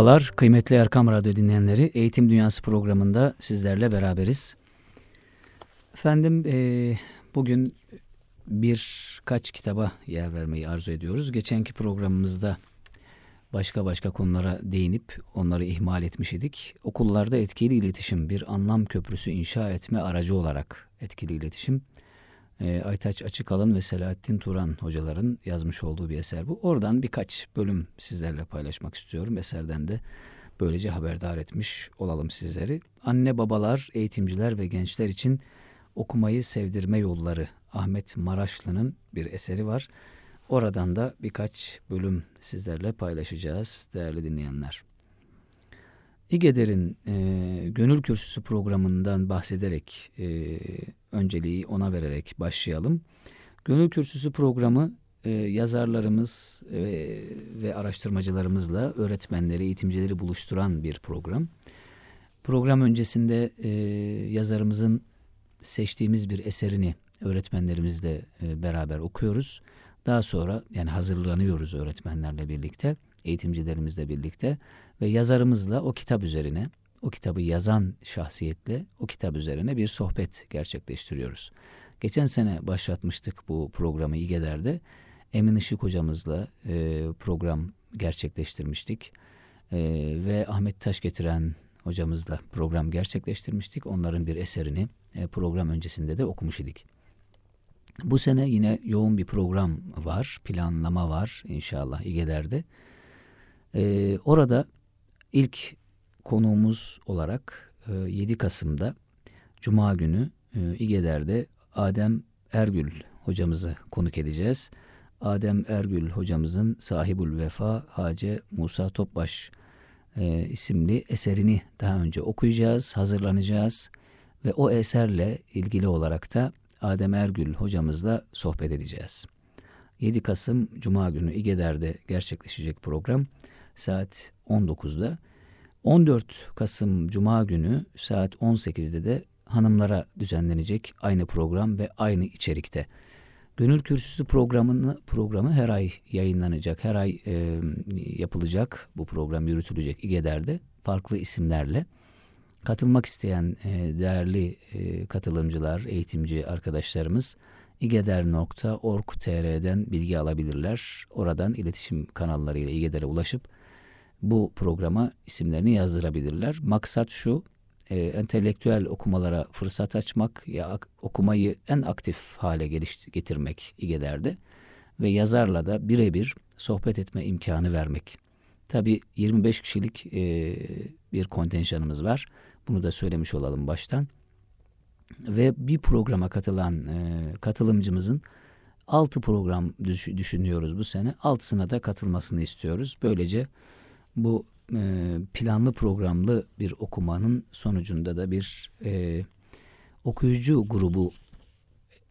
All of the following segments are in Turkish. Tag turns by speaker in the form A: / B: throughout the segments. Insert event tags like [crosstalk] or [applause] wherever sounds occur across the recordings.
A: Merhabalar kıymetli Erkam Radyo dinleyenleri. Eğitim Dünyası programında sizlerle beraberiz. Efendim e, bugün birkaç kitaba yer vermeyi arzu ediyoruz. Geçenki programımızda başka başka konulara değinip onları ihmal etmiş idik. Okullarda etkili iletişim bir anlam köprüsü inşa etme aracı olarak etkili iletişim e, Aytaç Açıkalın ve Selahattin Turan hocaların yazmış olduğu bir eser bu. Oradan birkaç bölüm sizlerle paylaşmak istiyorum. Eserden de böylece haberdar etmiş olalım sizleri. Anne babalar, eğitimciler ve gençler için okumayı sevdirme yolları Ahmet Maraşlı'nın bir eseri var. Oradan da birkaç bölüm sizlerle paylaşacağız değerli dinleyenler. İGEDER'in e, Gönül Kürsüsü programından bahsederek e, önceliği ona vererek başlayalım. Gönül Kürsüsü programı e, yazarlarımız e, ve araştırmacılarımızla öğretmenleri, eğitimcileri buluşturan bir program. Program öncesinde e, yazarımızın seçtiğimiz bir eserini öğretmenlerimizle e, beraber okuyoruz. Daha sonra yani hazırlanıyoruz öğretmenlerle birlikte, eğitimcilerimizle birlikte ve yazarımızla o kitap üzerine, o kitabı yazan şahsiyetle o kitap üzerine bir sohbet gerçekleştiriyoruz. Geçen sene başlatmıştık bu programı İGEDER'de. Emin Işık hocamızla e, program gerçekleştirmiştik. E, ve Ahmet Taş getiren hocamızla program gerçekleştirmiştik. Onların bir eserini e, program öncesinde de okumuş idik. Bu sene yine yoğun bir program var, planlama var inşallah İGEDER'de. E, orada ilk konuğumuz olarak 7 e, Kasım'da Cuma günü e, İGEDER'de Adem Ergül hocamızı konuk edeceğiz. Adem Ergül hocamızın Sahibül Vefa Hace Musa Topbaş e, isimli eserini daha önce okuyacağız, hazırlanacağız ve o eserle ilgili olarak da Adem Ergül hocamızla sohbet edeceğiz. 7 Kasım Cuma günü İGEDER'de gerçekleşecek program saat 19'da. 14 Kasım Cuma günü saat 18'de de hanımlara düzenlenecek aynı program ve aynı içerikte. Gönül Kürsüsü programını programı her ay yayınlanacak, her ay e, yapılacak. Bu program yürütülecek İGEDER'de farklı isimlerle. Katılmak isteyen e, değerli e, katılımcılar, eğitimci arkadaşlarımız igeder.org.tr'den bilgi alabilirler. Oradan iletişim kanallarıyla İGEDER'e ulaşıp bu programa isimlerini yazdırabilirler. Maksat şu, e, entelektüel okumalara fırsat açmak ya okumayı en aktif hale geliş, getirmek İGEDER'de ve yazarla da birebir sohbet etme imkanı vermek. Tabi 25 kişilik e, bir kontenjanımız var. Bunu da söylemiş olalım baştan. Ve bir programa katılan e, katılımcımızın altı program düş, düşünüyoruz bu sene. Altısına da katılmasını istiyoruz. Böylece bu e, planlı programlı bir okumanın sonucunda da bir e, okuyucu grubu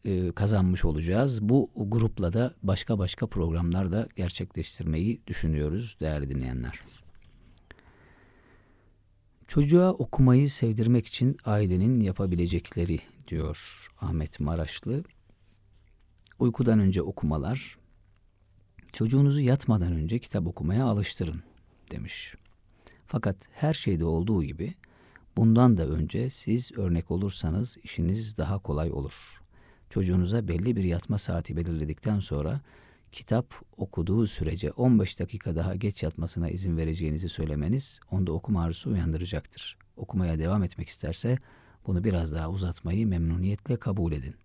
A: e, kazanmış olacağız. Bu grupla da başka başka programlar da gerçekleştirmeyi düşünüyoruz değerli dinleyenler. Çocuğa okumayı sevdirmek için ailenin yapabilecekleri diyor Ahmet Maraşlı. Uykudan önce okumalar, çocuğunuzu yatmadan önce kitap okumaya alıştırın demiş. Fakat her şeyde olduğu gibi bundan da önce siz örnek olursanız işiniz daha kolay olur. Çocuğunuza belli bir yatma saati belirledikten sonra kitap okuduğu sürece 15 dakika daha geç yatmasına izin vereceğinizi söylemeniz onda okuma arzusu uyandıracaktır. Okumaya devam etmek isterse bunu biraz daha uzatmayı memnuniyetle kabul edin.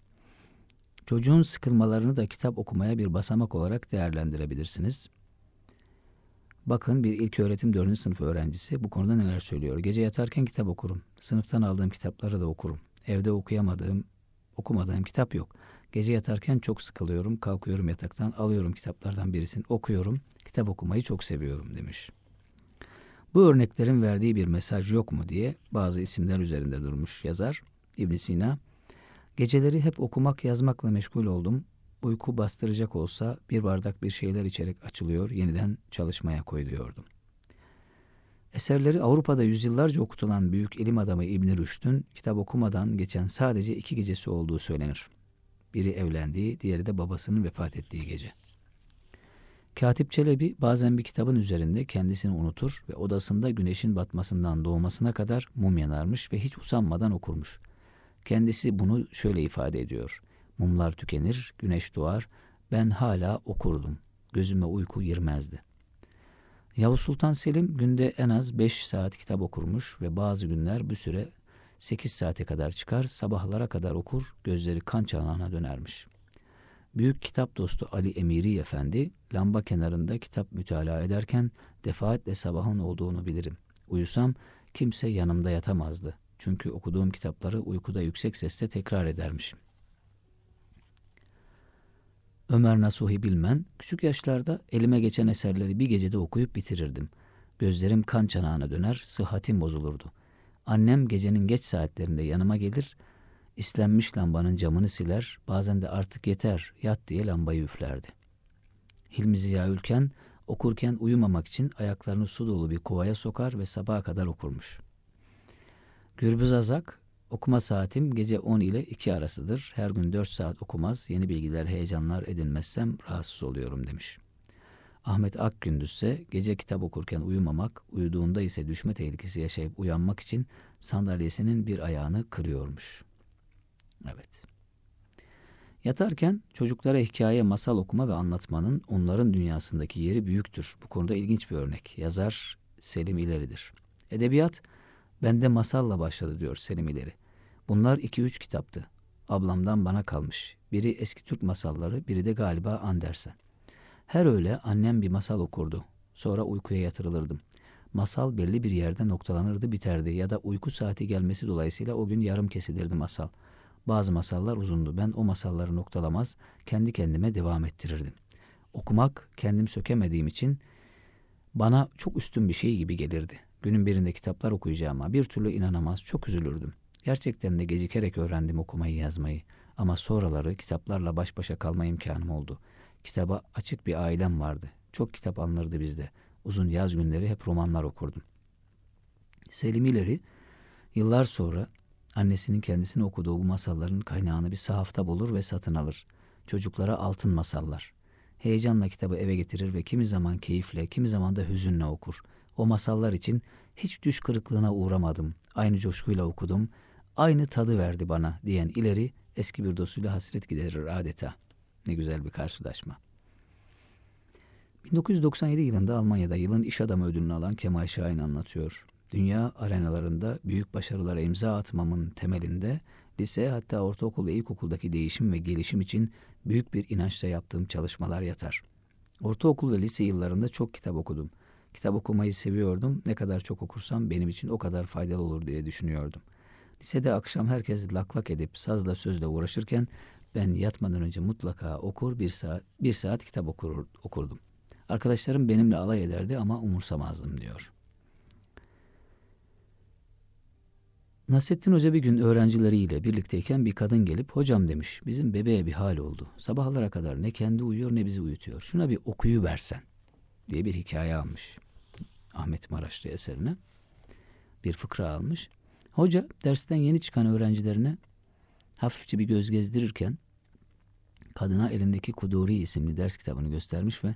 A: Çocuğun sıkılmalarını da kitap okumaya bir basamak olarak değerlendirebilirsiniz. Bakın bir ilk öğretim 4. sınıf öğrencisi bu konuda neler söylüyor. Gece yatarken kitap okurum. Sınıftan aldığım kitapları da okurum. Evde okuyamadığım, okumadığım kitap yok. Gece yatarken çok sıkılıyorum. Kalkıyorum yataktan, alıyorum kitaplardan birisini okuyorum. Kitap okumayı çok seviyorum demiş. Bu örneklerin verdiği bir mesaj yok mu diye bazı isimler üzerinde durmuş yazar İbn Sina. Geceleri hep okumak yazmakla meşgul oldum. Uyku bastıracak olsa bir bardak bir şeyler içerek açılıyor, yeniden çalışmaya koyuluyordum. Eserleri Avrupa'da yüzyıllarca okutulan büyük ilim adamı İbn Rüşd'ün kitap okumadan geçen sadece iki gecesi olduğu söylenir. Biri evlendiği, diğeri de babasının vefat ettiği gece. Katip Çelebi bazen bir kitabın üzerinde kendisini unutur ve odasında güneşin batmasından doğmasına kadar mum yanarmış ve hiç usanmadan okurmuş. Kendisi bunu şöyle ifade ediyor. Mumlar tükenir, güneş doğar, ben hala okurdum. Gözüme uyku girmezdi. Yavuz Sultan Selim günde en az 5 saat kitap okurmuş ve bazı günler bu süre 8 saate kadar çıkar, sabahlara kadar okur, gözleri kan çanağına dönermiş. Büyük kitap dostu Ali Emiri Efendi, lamba kenarında kitap mütalaa ederken defaatle sabahın olduğunu bilirim. Uyusam kimse yanımda yatamazdı. Çünkü okuduğum kitapları uykuda yüksek sesle tekrar edermişim. Ömer Nasuhi Bilmen, küçük yaşlarda elime geçen eserleri bir gecede okuyup bitirirdim. Gözlerim kan çanağına döner, sıhhatim bozulurdu. Annem gecenin geç saatlerinde yanıma gelir, islenmiş lambanın camını siler, bazen de artık yeter, yat diye lambayı üflerdi. Hilmi Ziya Ülken, okurken uyumamak için ayaklarını su dolu bir kovaya sokar ve sabaha kadar okurmuş. Gürbüz Azak, okuma saatim gece 10 ile 2 arasıdır. Her gün 4 saat okumaz, yeni bilgiler, heyecanlar edinmezsem rahatsız oluyorum demiş. Ahmet Akgündüz ise gece kitap okurken uyumamak, uyuduğunda ise düşme tehlikesi yaşayıp uyanmak için sandalyesinin bir ayağını kırıyormuş. Evet. Yatarken çocuklara hikaye, masal okuma ve anlatmanın onların dünyasındaki yeri büyüktür. Bu konuda ilginç bir örnek. Yazar Selim İleri'dir. Edebiyat bende masalla başladı diyor Selim İleri. Bunlar iki üç kitaptı. Ablamdan bana kalmış. Biri eski Türk masalları, biri de galiba Andersen. Her öğle annem bir masal okurdu. Sonra uykuya yatırılırdım. Masal belli bir yerde noktalanırdı biterdi ya da uyku saati gelmesi dolayısıyla o gün yarım kesilirdi masal. Bazı masallar uzundu. Ben o masalları noktalamaz, kendi kendime devam ettirirdim. Okumak kendim sökemediğim için bana çok üstün bir şey gibi gelirdi. Günün birinde kitaplar okuyacağıma bir türlü inanamaz, çok üzülürdüm. Gerçekten de gecikerek öğrendim okumayı yazmayı. Ama sonraları kitaplarla baş başa kalma imkanım oldu. Kitaba açık bir ailem vardı. Çok kitap alınırdı bizde. Uzun yaz günleri hep romanlar okurdum. Selim İleri yıllar sonra annesinin kendisine okuduğu bu masalların kaynağını bir sahafta bulur ve satın alır. Çocuklara altın masallar. Heyecanla kitabı eve getirir ve kimi zaman keyifle, kimi zaman da hüzünle okur. O masallar için hiç düş kırıklığına uğramadım. Aynı coşkuyla okudum. Aynı tadı verdi bana diyen ileri eski bir dostuyla hasret giderir adeta. Ne güzel bir karşılaşma. 1997 yılında Almanya'da yılın iş adamı ödülünü alan Kemal Şahin anlatıyor. Dünya arenalarında büyük başarılara imza atmamın temelinde lise hatta ortaokul ve ilkokuldaki değişim ve gelişim için büyük bir inançla yaptığım çalışmalar yatar. Ortaokul ve lise yıllarında çok kitap okudum. Kitap okumayı seviyordum. Ne kadar çok okursam benim için o kadar faydalı olur diye düşünüyordum. Lisede akşam herkes laklak edip sazla sözle uğraşırken ben yatmadan önce mutlaka okur bir saat, bir saat kitap okur, okurdum. Arkadaşlarım benimle alay ederdi ama umursamazdım diyor. Nasrettin Hoca bir gün öğrencileriyle birlikteyken bir kadın gelip hocam demiş bizim bebeğe bir hal oldu. Sabahlara kadar ne kendi uyuyor ne bizi uyutuyor. Şuna bir okuyu versen diye bir hikaye almış. Ahmet Maraşlı eserine bir fıkra almış. Hoca dersten yeni çıkan öğrencilerine hafifçe bir göz gezdirirken kadına elindeki Kuduri isimli ders kitabını göstermiş ve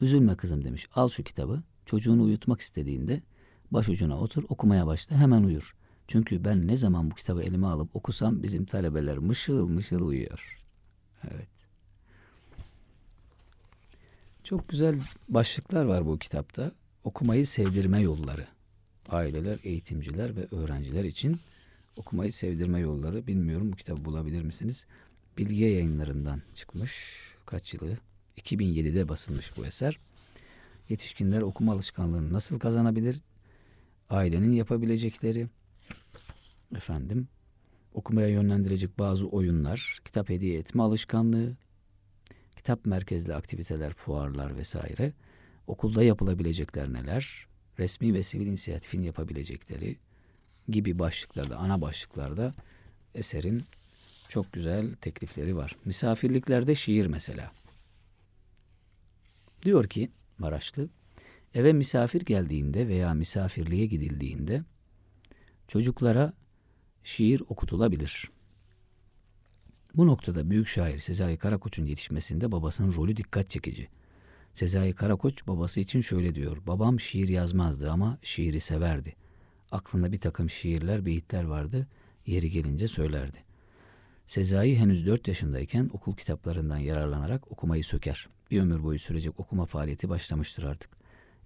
A: üzülme kızım demiş al şu kitabı çocuğunu uyutmak istediğinde başucuna otur okumaya başla hemen uyur. Çünkü ben ne zaman bu kitabı elime alıp okusam bizim talebeler mışıl mışıl uyuyor. Evet. Çok güzel başlıklar var bu kitapta. Okumayı sevdirme yolları. Aileler, eğitimciler ve öğrenciler için okumayı sevdirme yolları. Bilmiyorum bu kitabı bulabilir misiniz? Bilge yayınlarından çıkmış. Kaç yılı? 2007'de basılmış bu eser. Yetişkinler okuma alışkanlığını nasıl kazanabilir? Ailenin yapabilecekleri, efendim okumaya yönlendirecek bazı oyunlar, kitap hediye etme alışkanlığı, kitap merkezli aktiviteler, fuarlar vesaire, okulda yapılabilecekler neler, resmi ve sivil inisiyatifin yapabilecekleri gibi başlıklarda, ana başlıklarda eserin çok güzel teklifleri var. Misafirliklerde şiir mesela. Diyor ki Maraşlı, eve misafir geldiğinde veya misafirliğe gidildiğinde çocuklara şiir okutulabilir. Bu noktada büyük şair Sezai Karakoç'un yetişmesinde babasının rolü dikkat çekici. Sezai Karakoç babası için şöyle diyor. Babam şiir yazmazdı ama şiiri severdi. Aklında bir takım şiirler, beyitler vardı. Yeri gelince söylerdi. Sezai henüz dört yaşındayken okul kitaplarından yararlanarak okumayı söker. Bir ömür boyu sürecek okuma faaliyeti başlamıştır artık.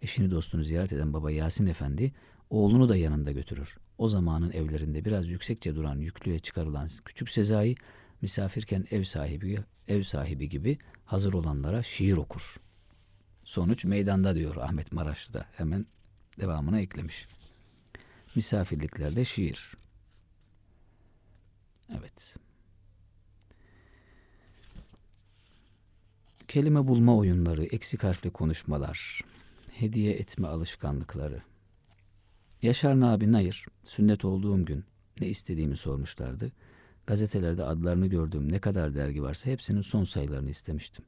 A: Eşini dostunu ziyaret eden baba Yasin Efendi oğlunu da yanında götürür. O zamanın evlerinde biraz yüksekçe duran yüklüğe çıkarılan küçük Sezai misafirken ev sahibi ev sahibi gibi hazır olanlara şiir okur. Sonuç meydanda diyor Ahmet Maraşlı da hemen devamına eklemiş. Misafirliklerde şiir. Evet. Kelime bulma oyunları, eksik harfli konuşmalar, hediye etme alışkanlıkları. Yaşar Nabi Nayır, sünnet olduğum gün ne istediğimi sormuşlardı. Gazetelerde adlarını gördüğüm ne kadar dergi varsa hepsinin son sayılarını istemiştim.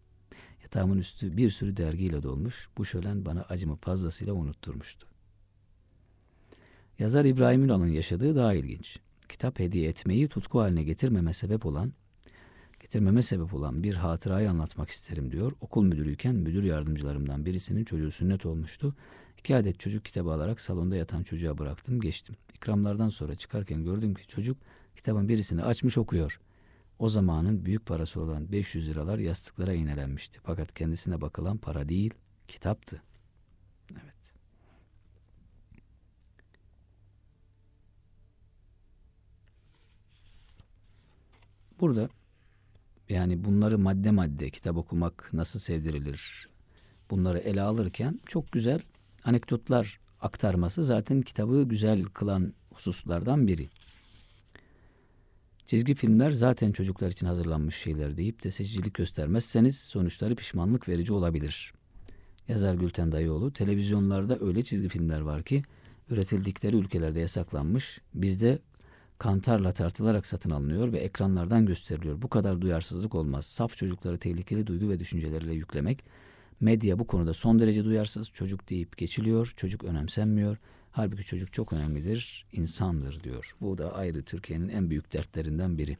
A: Yatağımın üstü bir sürü dergiyle dolmuş, bu şölen bana acımı fazlasıyla unutturmuştu. Yazar İbrahim Ünal'ın yaşadığı daha ilginç. Kitap hediye etmeyi tutku haline getirmeme sebep olan getirmeme sebep olan bir hatırayı anlatmak isterim diyor. Okul müdürüyken müdür yardımcılarımdan birisinin çocuğu sünnet olmuştu. İki adet çocuk kitabı alarak salonda yatan çocuğa bıraktım geçtim. İkramlardan sonra çıkarken gördüm ki çocuk kitabın birisini açmış okuyor. O zamanın büyük parası olan 500 liralar yastıklara iğnelenmişti. Fakat kendisine bakılan para değil, kitaptı. Evet. Burada yani bunları madde madde kitap okumak nasıl sevdirilir bunları ele alırken çok güzel anekdotlar aktarması zaten kitabı güzel kılan hususlardan biri. Çizgi filmler zaten çocuklar için hazırlanmış şeyler deyip de seçicilik göstermezseniz sonuçları pişmanlık verici olabilir. Yazar Gülten Dayıoğlu, televizyonlarda öyle çizgi filmler var ki üretildikleri ülkelerde yasaklanmış, bizde kantarla tartılarak satın alınıyor ve ekranlardan gösteriliyor. Bu kadar duyarsızlık olmaz. Saf çocukları tehlikeli duygu ve düşünceleriyle yüklemek. Medya bu konuda son derece duyarsız. Çocuk deyip geçiliyor. Çocuk önemsenmiyor. Halbuki çocuk çok önemlidir, insandır diyor. Bu da ayrı Türkiye'nin en büyük dertlerinden biri.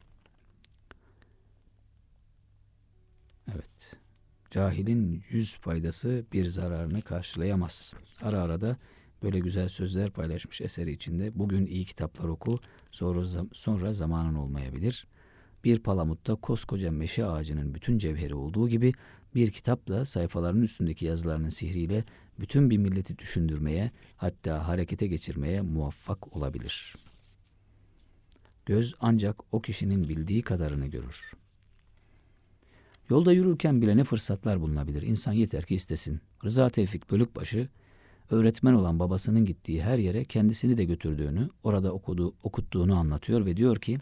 A: Evet. Cahilin yüz faydası bir zararını karşılayamaz. Ara ara da böyle güzel sözler paylaşmış eseri içinde. Bugün iyi kitaplar oku, sonra, sonra zamanın olmayabilir. Bir palamutta koskoca meşe ağacının bütün cevheri olduğu gibi bir kitap da sayfalarının üstündeki yazılarının sihriyle bütün bir milleti düşündürmeye, hatta harekete geçirmeye muvaffak olabilir. Göz ancak o kişinin bildiği kadarını görür. Yolda yürürken bile ne fırsatlar bulunabilir. İnsan yeter ki istesin. Rıza Tevfik Bölükbaşı, öğretmen olan babasının gittiği her yere kendisini de götürdüğünü, orada okudu, okuttuğunu anlatıyor ve diyor ki,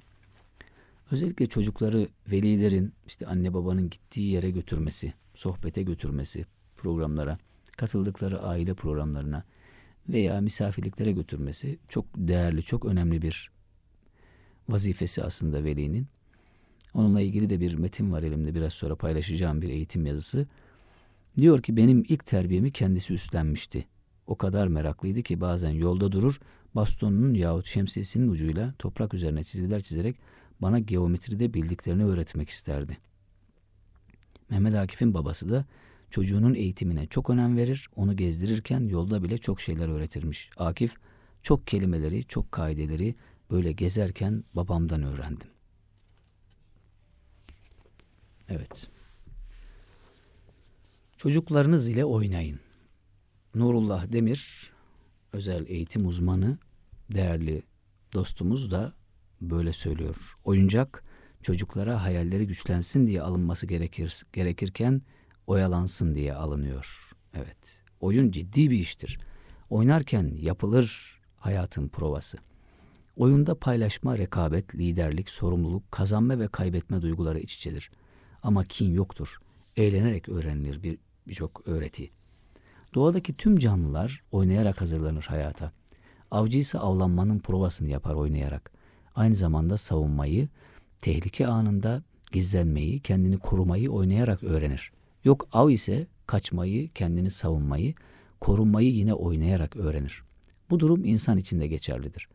A: özellikle çocukları velilerin işte anne babanın gittiği yere götürmesi, sohbete götürmesi, programlara, katıldıkları aile programlarına veya misafirliklere götürmesi çok değerli, çok önemli bir vazifesi aslında velinin. Onunla ilgili de bir metin var elimde biraz sonra paylaşacağım bir eğitim yazısı. Diyor ki benim ilk terbiyemi kendisi üstlenmişti. O kadar meraklıydı ki bazen yolda durur, bastonunun yahut şemsiyesinin ucuyla toprak üzerine çizgiler çizerek bana geometride bildiklerini öğretmek isterdi. Mehmet Akif'in babası da çocuğunun eğitimine çok önem verir, onu gezdirirken yolda bile çok şeyler öğretirmiş. Akif çok kelimeleri, çok kaideleri böyle gezerken babamdan öğrendim. Evet. Çocuklarınız ile oynayın. Nurullah Demir, özel eğitim uzmanı, değerli dostumuz da böyle söylüyor. Oyuncak çocuklara hayalleri güçlensin diye alınması gerekir, gerekirken oyalansın diye alınıyor. Evet. Oyun ciddi bir iştir. Oynarken yapılır hayatın provası. Oyunda paylaşma, rekabet, liderlik, sorumluluk, kazanma ve kaybetme duyguları iç içedir. Ama kin yoktur. Eğlenerek öğrenilir bir birçok öğreti. Doğadaki tüm canlılar oynayarak hazırlanır hayata. Avcı ise avlanmanın provasını yapar oynayarak. Aynı zamanda savunmayı, tehlike anında gizlenmeyi, kendini korumayı oynayarak öğrenir. Yok av ise kaçmayı, kendini savunmayı, korunmayı yine oynayarak öğrenir. Bu durum insan için de geçerlidir.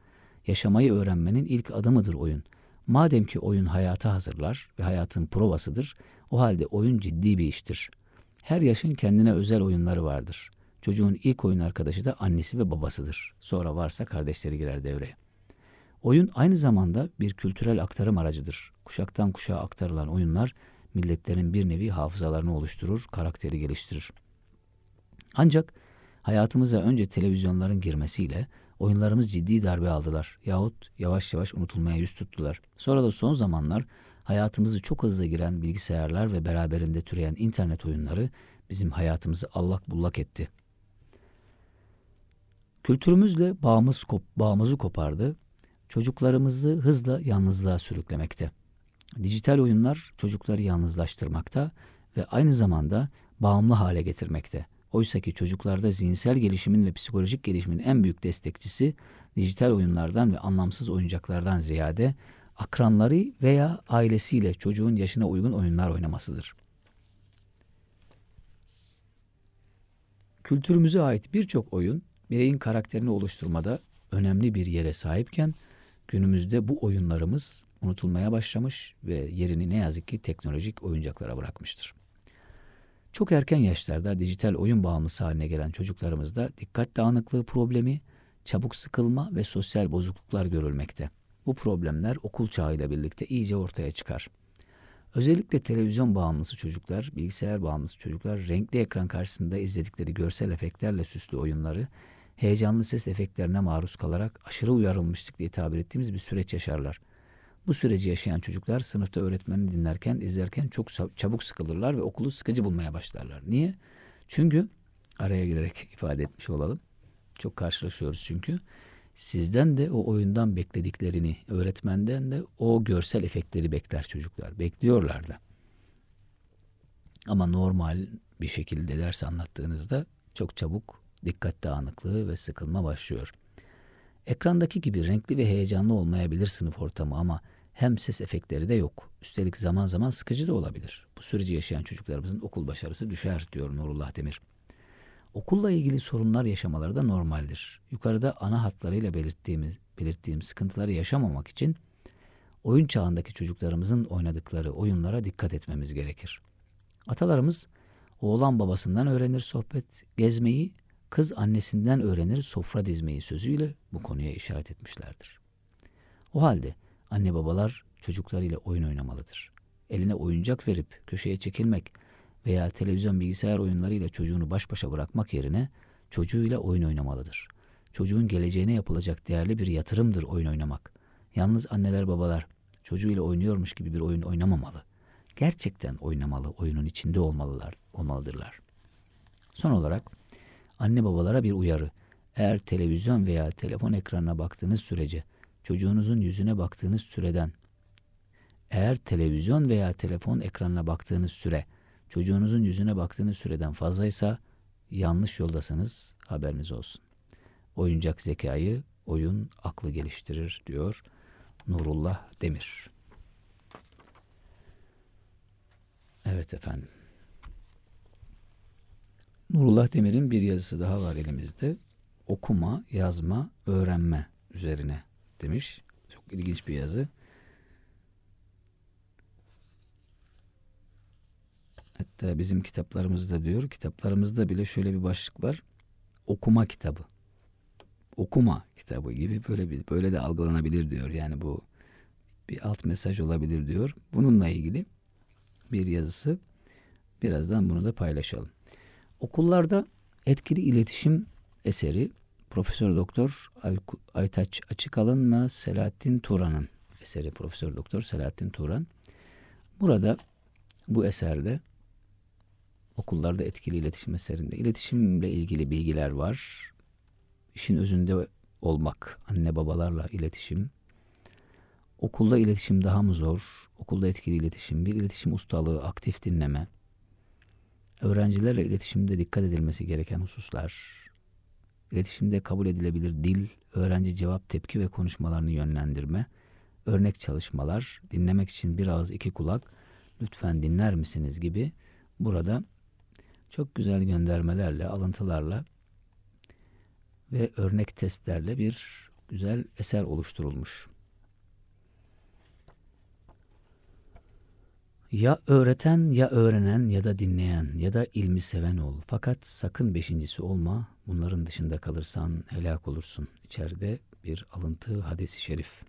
A: Yaşamayı öğrenmenin ilk adımıdır oyun. Madem ki oyun hayata hazırlar ve hayatın provasıdır, o halde oyun ciddi bir iştir. Her yaşın kendine özel oyunları vardır. Çocuğun ilk oyun arkadaşı da annesi ve babasıdır. Sonra varsa kardeşleri girer devreye. Oyun aynı zamanda bir kültürel aktarım aracıdır. Kuşaktan kuşağa aktarılan oyunlar milletlerin bir nevi hafızalarını oluşturur, karakteri geliştirir. Ancak hayatımıza önce televizyonların girmesiyle oyunlarımız ciddi darbe aldılar yahut yavaş yavaş unutulmaya yüz tuttular. Sonra da son zamanlar hayatımızı çok hızlı giren bilgisayarlar ve beraberinde türeyen internet oyunları bizim hayatımızı allak bullak etti. Kültürümüzle bağımız kop, bağımızı kopardı, çocuklarımızı hızla yalnızlığa sürüklemekte. Dijital oyunlar çocukları yalnızlaştırmakta ve aynı zamanda bağımlı hale getirmekte. Oysa ki çocuklarda zihinsel gelişimin ve psikolojik gelişimin en büyük destekçisi dijital oyunlardan ve anlamsız oyuncaklardan ziyade akranları veya ailesiyle çocuğun yaşına uygun oyunlar oynamasıdır. Kültürümüze ait birçok oyun bireyin karakterini oluşturmada önemli bir yere sahipken günümüzde bu oyunlarımız unutulmaya başlamış ve yerini ne yazık ki teknolojik oyuncaklara bırakmıştır. Çok erken yaşlarda dijital oyun bağımlısı haline gelen çocuklarımızda dikkat dağınıklığı problemi, çabuk sıkılma ve sosyal bozukluklar görülmekte. Bu problemler okul çağıyla birlikte iyice ortaya çıkar. Özellikle televizyon bağımlısı çocuklar, bilgisayar bağımlısı çocuklar renkli ekran karşısında izledikleri görsel efektlerle süslü oyunları, heyecanlı ses efektlerine maruz kalarak aşırı uyarılmışlık diye tabir ettiğimiz bir süreç yaşarlar. Bu süreci yaşayan çocuklar sınıfta öğretmeni dinlerken, izlerken çok çabuk sıkılırlar ve okulu sıkıcı bulmaya başlarlar. Niye? Çünkü araya girerek [laughs] ifade etmiş olalım. Çok karşılaşıyoruz çünkü. Sizden de o oyundan beklediklerini, öğretmenden de o görsel efektleri bekler çocuklar. Bekliyorlar da. Ama normal bir şekilde ders anlattığınızda çok çabuk dikkat dağınıklığı ve sıkılma başlıyor. Ekrandaki gibi renkli ve heyecanlı olmayabilir sınıf ortamı ama hem ses efektleri de yok. Üstelik zaman zaman sıkıcı da olabilir. Bu süreci yaşayan çocuklarımızın okul başarısı düşer diyor Nurullah Demir. Okulla ilgili sorunlar yaşamaları da normaldir. Yukarıda ana hatlarıyla belirttiğimiz belirttiğim sıkıntıları yaşamamak için oyun çağındaki çocuklarımızın oynadıkları oyunlara dikkat etmemiz gerekir. Atalarımız oğlan babasından öğrenir sohbet gezmeyi, kız annesinden öğrenir sofra dizmeyi sözüyle bu konuya işaret etmişlerdir. O halde Anne babalar çocuklarıyla oyun oynamalıdır. Eline oyuncak verip köşeye çekilmek veya televizyon bilgisayar oyunlarıyla çocuğunu baş başa bırakmak yerine çocuğuyla oyun oynamalıdır. Çocuğun geleceğine yapılacak değerli bir yatırımdır oyun oynamak. Yalnız anneler babalar çocuğuyla oynuyormuş gibi bir oyun oynamamalı. Gerçekten oynamalı, oyunun içinde olmalılar, olmalıdırlar. Son olarak anne babalara bir uyarı. Eğer televizyon veya telefon ekranına baktığınız sürece çocuğunuzun yüzüne baktığınız süreden eğer televizyon veya telefon ekranına baktığınız süre çocuğunuzun yüzüne baktığınız süreden fazlaysa yanlış yoldasınız haberiniz olsun. Oyuncak zekayı oyun aklı geliştirir diyor Nurullah Demir. Evet efendim. Nurullah Demir'in bir yazısı daha var elimizde. Okuma, yazma, öğrenme üzerine demiş. Çok ilginç bir yazı. Hatta bizim kitaplarımızda diyor, kitaplarımızda bile şöyle bir başlık var. Okuma kitabı. Okuma kitabı gibi böyle bir böyle de algılanabilir diyor. Yani bu bir alt mesaj olabilir diyor. Bununla ilgili bir yazısı. Birazdan bunu da paylaşalım. Okullarda etkili iletişim eseri Profesör Doktor Aytaç Açıkalın'la Selahattin Turan'ın eseri Profesör Doktor Selahattin Turan. Burada bu eserde okullarda etkili iletişim eserinde iletişimle ilgili bilgiler var. İşin özünde olmak, anne babalarla iletişim. Okulda iletişim daha mı zor? Okulda etkili iletişim, bir iletişim ustalığı, aktif dinleme. Öğrencilerle iletişimde dikkat edilmesi gereken hususlar, iletişimde kabul edilebilir dil, öğrenci cevap, tepki ve konuşmalarını yönlendirme, örnek çalışmalar, dinlemek için bir ağız iki kulak, lütfen dinler misiniz? gibi burada çok güzel göndermelerle, alıntılarla ve örnek testlerle bir güzel eser oluşturulmuş. Ya öğreten ya öğrenen ya da dinleyen ya da ilmi seven ol. Fakat sakın beşincisi olma. Bunların dışında kalırsan helak olursun. İçeride bir alıntı hadisi şerif.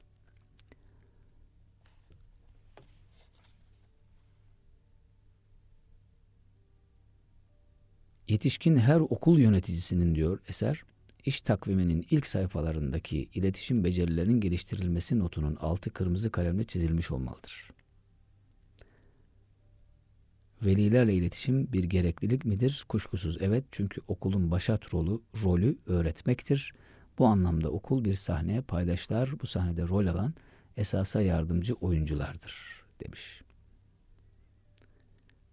A: Yetişkin her okul yöneticisinin diyor eser, iş takviminin ilk sayfalarındaki iletişim becerilerinin geliştirilmesi notunun altı kırmızı kalemle çizilmiş olmalıdır. Velilerle iletişim bir gereklilik midir? Kuşkusuz evet çünkü okulun başat rolü, rolü öğretmektir. Bu anlamda okul bir sahneye paydaşlar bu sahnede rol alan esasa yardımcı oyunculardır demiş.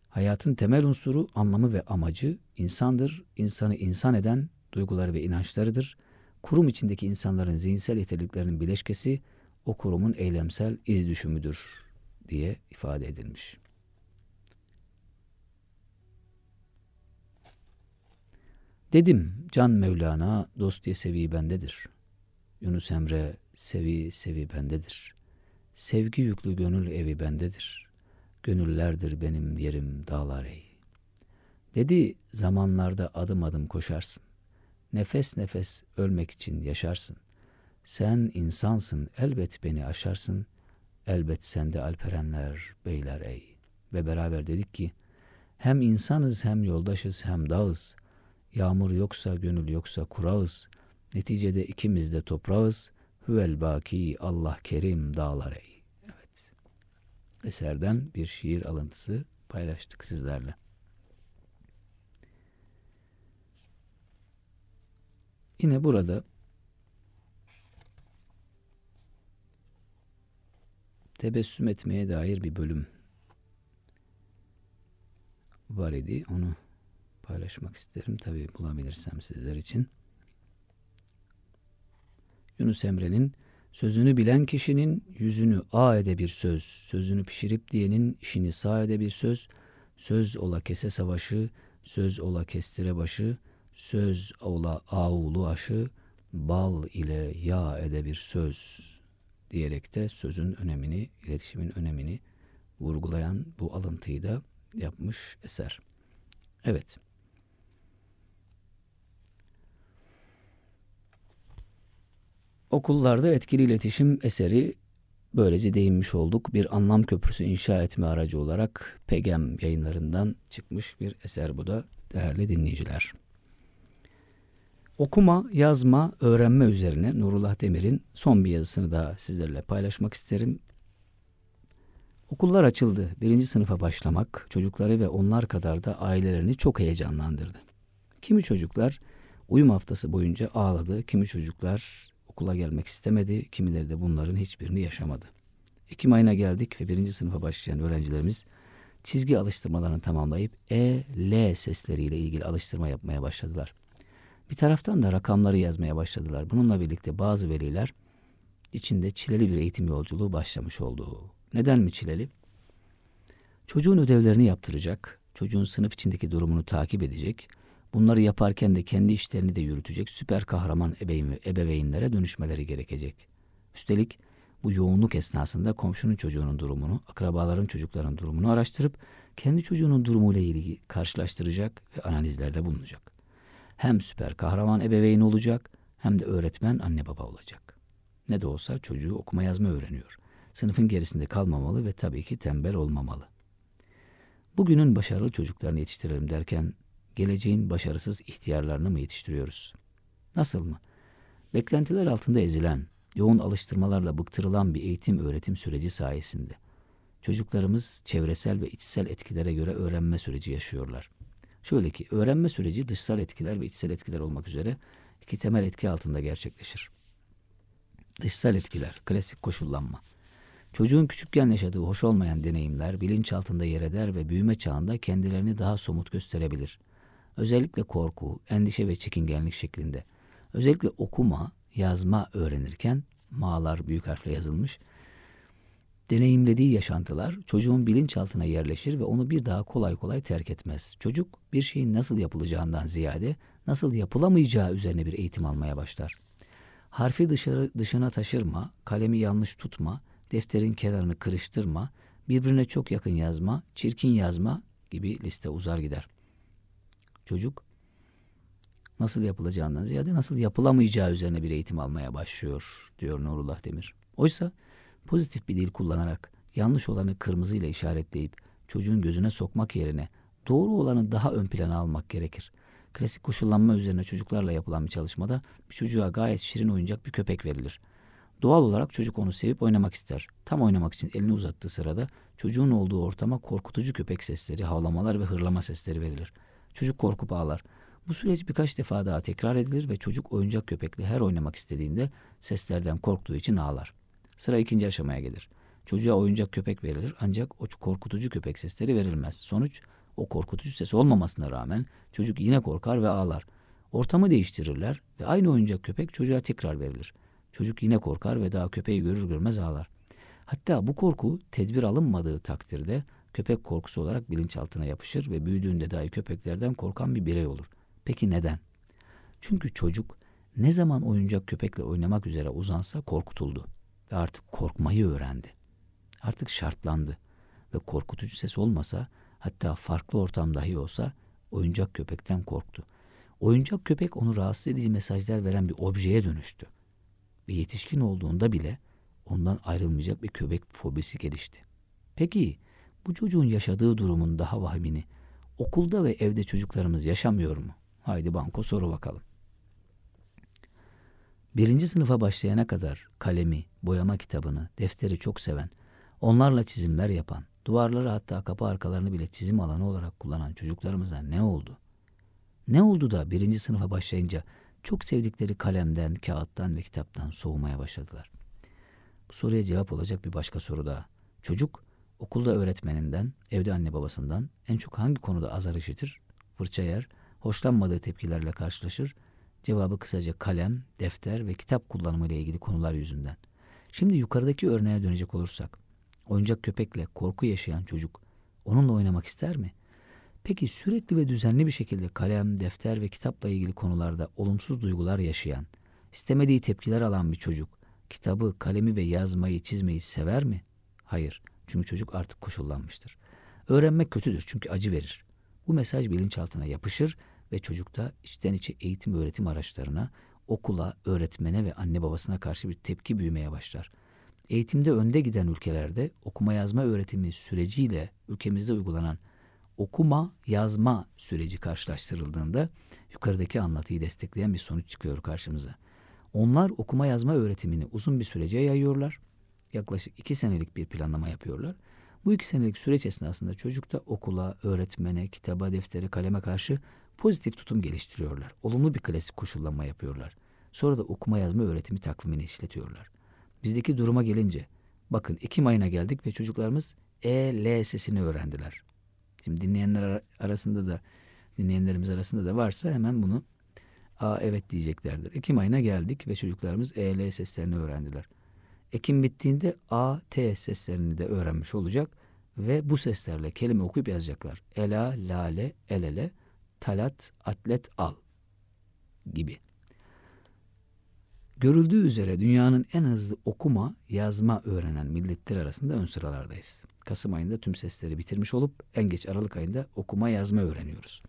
A: Hayatın temel unsuru, anlamı ve amacı insandır. İnsanı insan eden duyguları ve inançlarıdır. Kurum içindeki insanların zihinsel yeteneklerinin bileşkesi o kurumun eylemsel iz düşümüdür diye ifade edilmiş. Dedim can Mevlana dost diye sevi bendedir. Yunus Emre sevi sevi bendedir. Sevgi yüklü gönül evi bendedir. Gönüllerdir benim yerim dağlar ey. Dedi zamanlarda adım adım koşarsın. Nefes nefes ölmek için yaşarsın. Sen insansın elbet beni aşarsın. Elbet sende alperenler beyler ey. Ve beraber dedik ki hem insanız hem yoldaşız hem dağız.'' Yağmur yoksa gönül yoksa kurağız. Neticede ikimiz de toprağız. Hüvel baki Allah kerim dağlar ey. Evet. Eserden bir şiir alıntısı paylaştık sizlerle. Yine burada tebessüm etmeye dair bir bölüm var idi. Onu paylaşmak isterim. Tabi bulabilirsem sizler için. Yunus Emre'nin sözünü bilen kişinin yüzünü a ede bir söz, sözünü pişirip diyenin işini sağ ede bir söz, söz ola kese savaşı, söz ola kestire başı, söz ola ağulu aşı, bal ile yağ ede bir söz diyerek de sözün önemini, iletişimin önemini vurgulayan bu alıntıyı da yapmış eser. Evet. Okullarda etkili iletişim eseri böylece değinmiş olduk. Bir anlam köprüsü inşa etme aracı olarak PEGEM yayınlarından çıkmış bir eser bu da değerli dinleyiciler. Okuma, yazma, öğrenme üzerine Nurullah Demir'in son bir yazısını da sizlerle paylaşmak isterim. Okullar açıldı. Birinci sınıfa başlamak çocukları ve onlar kadar da ailelerini çok heyecanlandırdı. Kimi çocuklar uyum haftası boyunca ağladı, kimi çocuklar okula gelmek istemedi. Kimileri de bunların hiçbirini yaşamadı. Ekim ayına geldik ve birinci sınıfa başlayan öğrencilerimiz çizgi alıştırmalarını tamamlayıp E, L sesleriyle ilgili alıştırma yapmaya başladılar. Bir taraftan da rakamları yazmaya başladılar. Bununla birlikte bazı veliler içinde çileli bir eğitim yolculuğu başlamış oldu. Neden mi çileli? Çocuğun ödevlerini yaptıracak, çocuğun sınıf içindeki durumunu takip edecek, Bunları yaparken de kendi işlerini de yürütecek süper kahraman ebeveyn, ebeveynlere dönüşmeleri gerekecek. Üstelik bu yoğunluk esnasında komşunun çocuğunun durumunu, akrabaların çocukların durumunu araştırıp kendi çocuğunun durumuyla ilgili karşılaştıracak ve analizlerde bulunacak. Hem süper kahraman ebeveyn olacak hem de öğretmen anne baba olacak. Ne de olsa çocuğu okuma yazma öğreniyor. Sınıfın gerisinde kalmamalı ve tabii ki tembel olmamalı. Bugünün başarılı çocuklarını yetiştirelim derken geleceğin başarısız ihtiyarlarını mı yetiştiriyoruz? Nasıl mı? Beklentiler altında ezilen, yoğun alıştırmalarla bıktırılan bir eğitim öğretim süreci sayesinde çocuklarımız çevresel ve içsel etkilere göre öğrenme süreci yaşıyorlar. Şöyle ki öğrenme süreci dışsal etkiler ve içsel etkiler olmak üzere iki temel etki altında gerçekleşir. Dışsal etkiler, klasik koşullanma. Çocuğun küçükken yaşadığı hoş olmayan deneyimler bilinçaltında yer eder ve büyüme çağında kendilerini daha somut gösterebilir. Özellikle korku, endişe ve çekingenlik şeklinde. Özellikle okuma, yazma öğrenirken ma'lar büyük harfle yazılmış. Deneyimlediği yaşantılar çocuğun bilinçaltına yerleşir ve onu bir daha kolay kolay terk etmez. Çocuk bir şeyin nasıl yapılacağından ziyade nasıl yapılamayacağı üzerine bir eğitim almaya başlar. Harfi dışarı dışına taşırma, kalemi yanlış tutma, defterin kenarını kırıştırma, birbirine çok yakın yazma, çirkin yazma gibi liste uzar gider. Çocuk nasıl yapılacağından ziyade nasıl yapılamayacağı üzerine bir eğitim almaya başlıyor diyor Nurullah Demir. Oysa pozitif bir dil kullanarak yanlış olanı kırmızıyla işaretleyip çocuğun gözüne sokmak yerine doğru olanı daha ön plana almak gerekir. Klasik koşullanma üzerine çocuklarla yapılan bir çalışmada bir çocuğa gayet şirin oyuncak bir köpek verilir. Doğal olarak çocuk onu sevip oynamak ister. Tam oynamak için elini uzattığı sırada çocuğun olduğu ortama korkutucu köpek sesleri, havlamalar ve hırlama sesleri verilir. Çocuk korkup ağlar. Bu süreç birkaç defa daha tekrar edilir ve çocuk oyuncak köpekle her oynamak istediğinde seslerden korktuğu için ağlar. Sıra ikinci aşamaya gelir. Çocuğa oyuncak köpek verilir ancak o korkutucu köpek sesleri verilmez. Sonuç o korkutucu ses olmamasına rağmen çocuk yine korkar ve ağlar. Ortamı değiştirirler ve aynı oyuncak köpek çocuğa tekrar verilir. Çocuk yine korkar ve daha köpeği görür görmez ağlar. Hatta bu korku tedbir alınmadığı takdirde köpek korkusu olarak bilinçaltına yapışır ve büyüdüğünde dahi köpeklerden korkan bir birey olur. Peki neden? Çünkü çocuk ne zaman oyuncak köpekle oynamak üzere uzansa korkutuldu ve artık korkmayı öğrendi. Artık şartlandı ve korkutucu ses olmasa hatta farklı ortam dahi olsa oyuncak köpekten korktu. Oyuncak köpek onu rahatsız edici mesajlar veren bir objeye dönüştü. Ve yetişkin olduğunda bile ondan ayrılmayacak bir köpek fobisi gelişti. Peki bu çocuğun yaşadığı durumun daha vahimini okulda ve evde çocuklarımız yaşamıyor mu? Haydi banko soru bakalım. Birinci sınıfa başlayana kadar kalemi, boyama kitabını, defteri çok seven, onlarla çizimler yapan, duvarları hatta kapı arkalarını bile çizim alanı olarak kullanan çocuklarımıza ne oldu? Ne oldu da birinci sınıfa başlayınca çok sevdikleri kalemden, kağıttan ve kitaptan soğumaya başladılar? Bu soruya cevap olacak bir başka soru daha. Çocuk okulda öğretmeninden, evde anne babasından en çok hangi konuda azar işitir, fırça yer, hoşlanmadığı tepkilerle karşılaşır, cevabı kısaca kalem, defter ve kitap kullanımı ile ilgili konular yüzünden. Şimdi yukarıdaki örneğe dönecek olursak, oyuncak köpekle korku yaşayan çocuk onunla oynamak ister mi? Peki sürekli ve düzenli bir şekilde kalem, defter ve kitapla ilgili konularda olumsuz duygular yaşayan, istemediği tepkiler alan bir çocuk kitabı, kalemi ve yazmayı, çizmeyi sever mi? Hayır. Çünkü çocuk artık koşullanmıştır. Öğrenmek kötüdür çünkü acı verir. Bu mesaj bilinçaltına yapışır ve çocukta içten içe eğitim öğretim araçlarına, okula, öğretmene ve anne babasına karşı bir tepki büyümeye başlar. Eğitimde önde giden ülkelerde okuma yazma öğretimi süreciyle ülkemizde uygulanan okuma yazma süreci karşılaştırıldığında yukarıdaki anlatıyı destekleyen bir sonuç çıkıyor karşımıza. Onlar okuma yazma öğretimini uzun bir sürece yayıyorlar. Yaklaşık iki senelik bir planlama yapıyorlar. Bu iki senelik süreç esnasında çocuk da okula, öğretmene, kitaba, deftere, kaleme karşı pozitif tutum geliştiriyorlar. Olumlu bir klasik koşullanma yapıyorlar. Sonra da okuma yazma öğretimi takvimini işletiyorlar. Bizdeki duruma gelince, bakın Ekim ayına geldik ve çocuklarımız E, L sesini öğrendiler. Şimdi dinleyenler arasında da, dinleyenlerimiz arasında da varsa hemen bunu A evet diyeceklerdir. Ekim ayına geldik ve çocuklarımız E, L seslerini öğrendiler. Ekim bittiğinde A, T seslerini de öğrenmiş olacak ve bu seslerle kelime okuyup yazacaklar. Ela, lale, elele, talat, atlet, al gibi. Görüldüğü üzere dünyanın en hızlı okuma, yazma öğrenen milletler arasında ön sıralardayız. Kasım ayında tüm sesleri bitirmiş olup en geç Aralık ayında okuma yazma öğreniyoruz.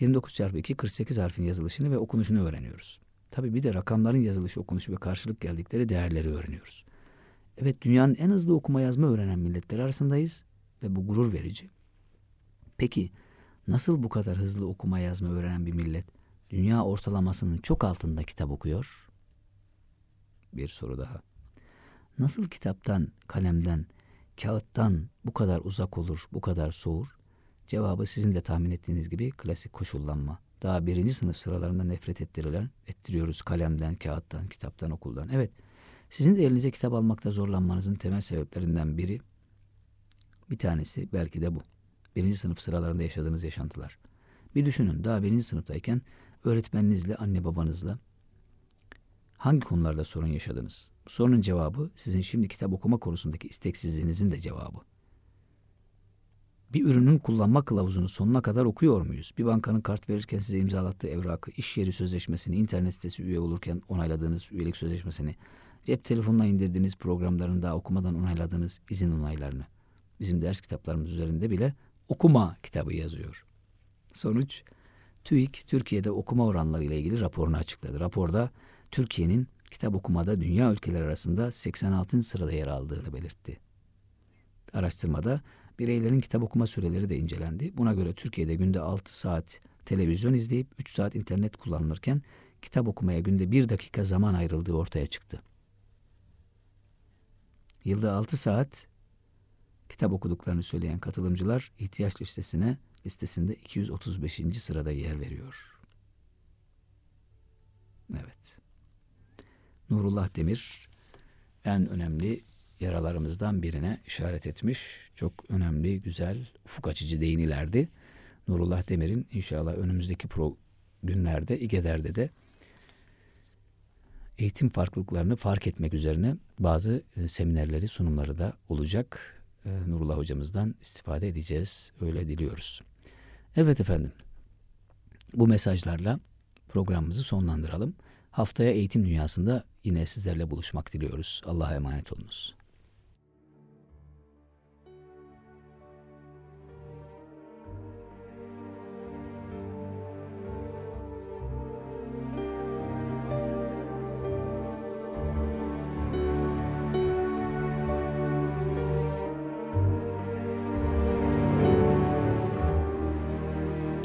A: 29 çarpı 2 48 harfin yazılışını ve okunuşunu öğreniyoruz. Tabi bir de rakamların yazılışı, okunuşu ve karşılık geldikleri değerleri öğreniyoruz. Evet dünyanın en hızlı okuma yazma öğrenen milletler arasındayız ve bu gurur verici. Peki nasıl bu kadar hızlı okuma yazma öğrenen bir millet dünya ortalamasının çok altında kitap okuyor? Bir soru daha. Nasıl kitaptan, kalemden, kağıttan bu kadar uzak olur, bu kadar soğur? Cevabı sizin de tahmin ettiğiniz gibi klasik koşullanma. Daha birinci sınıf sıralarında nefret ettirilen, ettiriyoruz kalemden, kağıttan, kitaptan, okuldan. Evet, Sizin de elinize kitap almakta zorlanmanızın temel sebeplerinden biri, bir tanesi belki de bu. Birinci sınıf sıralarında yaşadığınız yaşantılar. Bir düşünün daha birinci sınıftayken öğretmeninizle, anne babanızla hangi konularda sorun yaşadınız? Sorunun cevabı sizin şimdi kitap okuma konusundaki isteksizliğinizin de cevabı. Bir ürünün kullanma kılavuzunu sonuna kadar okuyor muyuz? Bir bankanın kart verirken size imzalattığı evrakı, iş yeri sözleşmesini, internet sitesi üye olurken onayladığınız üyelik sözleşmesini, cep telefonuna indirdiğiniz programların daha okumadan onayladığınız izin onaylarını. Bizim ders kitaplarımız üzerinde bile okuma kitabı yazıyor. Sonuç, TÜİK Türkiye'de okuma oranları ile ilgili raporunu açıkladı. Raporda Türkiye'nin kitap okumada dünya ülkeleri arasında 86. sırada yer aldığını belirtti. Araştırmada bireylerin kitap okuma süreleri de incelendi. Buna göre Türkiye'de günde 6 saat televizyon izleyip 3 saat internet kullanılırken kitap okumaya günde 1 dakika zaman ayrıldığı ortaya çıktı. Yılda 6 saat kitap okuduklarını söyleyen katılımcılar ihtiyaç listesine listesinde 235. sırada yer veriyor. Evet. Nurullah Demir en önemli yaralarımızdan birine işaret etmiş. Çok önemli, güzel, ufuk açıcı değinilerdi. Nurullah Demir'in inşallah önümüzdeki pro günlerde İGEDER'de de eğitim farklılıklarını fark etmek üzerine bazı e, seminerleri, sunumları da olacak. E, Nurullah hocamızdan istifade edeceğiz. Öyle diliyoruz. Evet efendim. Bu mesajlarla programımızı sonlandıralım. Haftaya eğitim dünyasında yine sizlerle buluşmak diliyoruz. Allah'a emanet olunuz.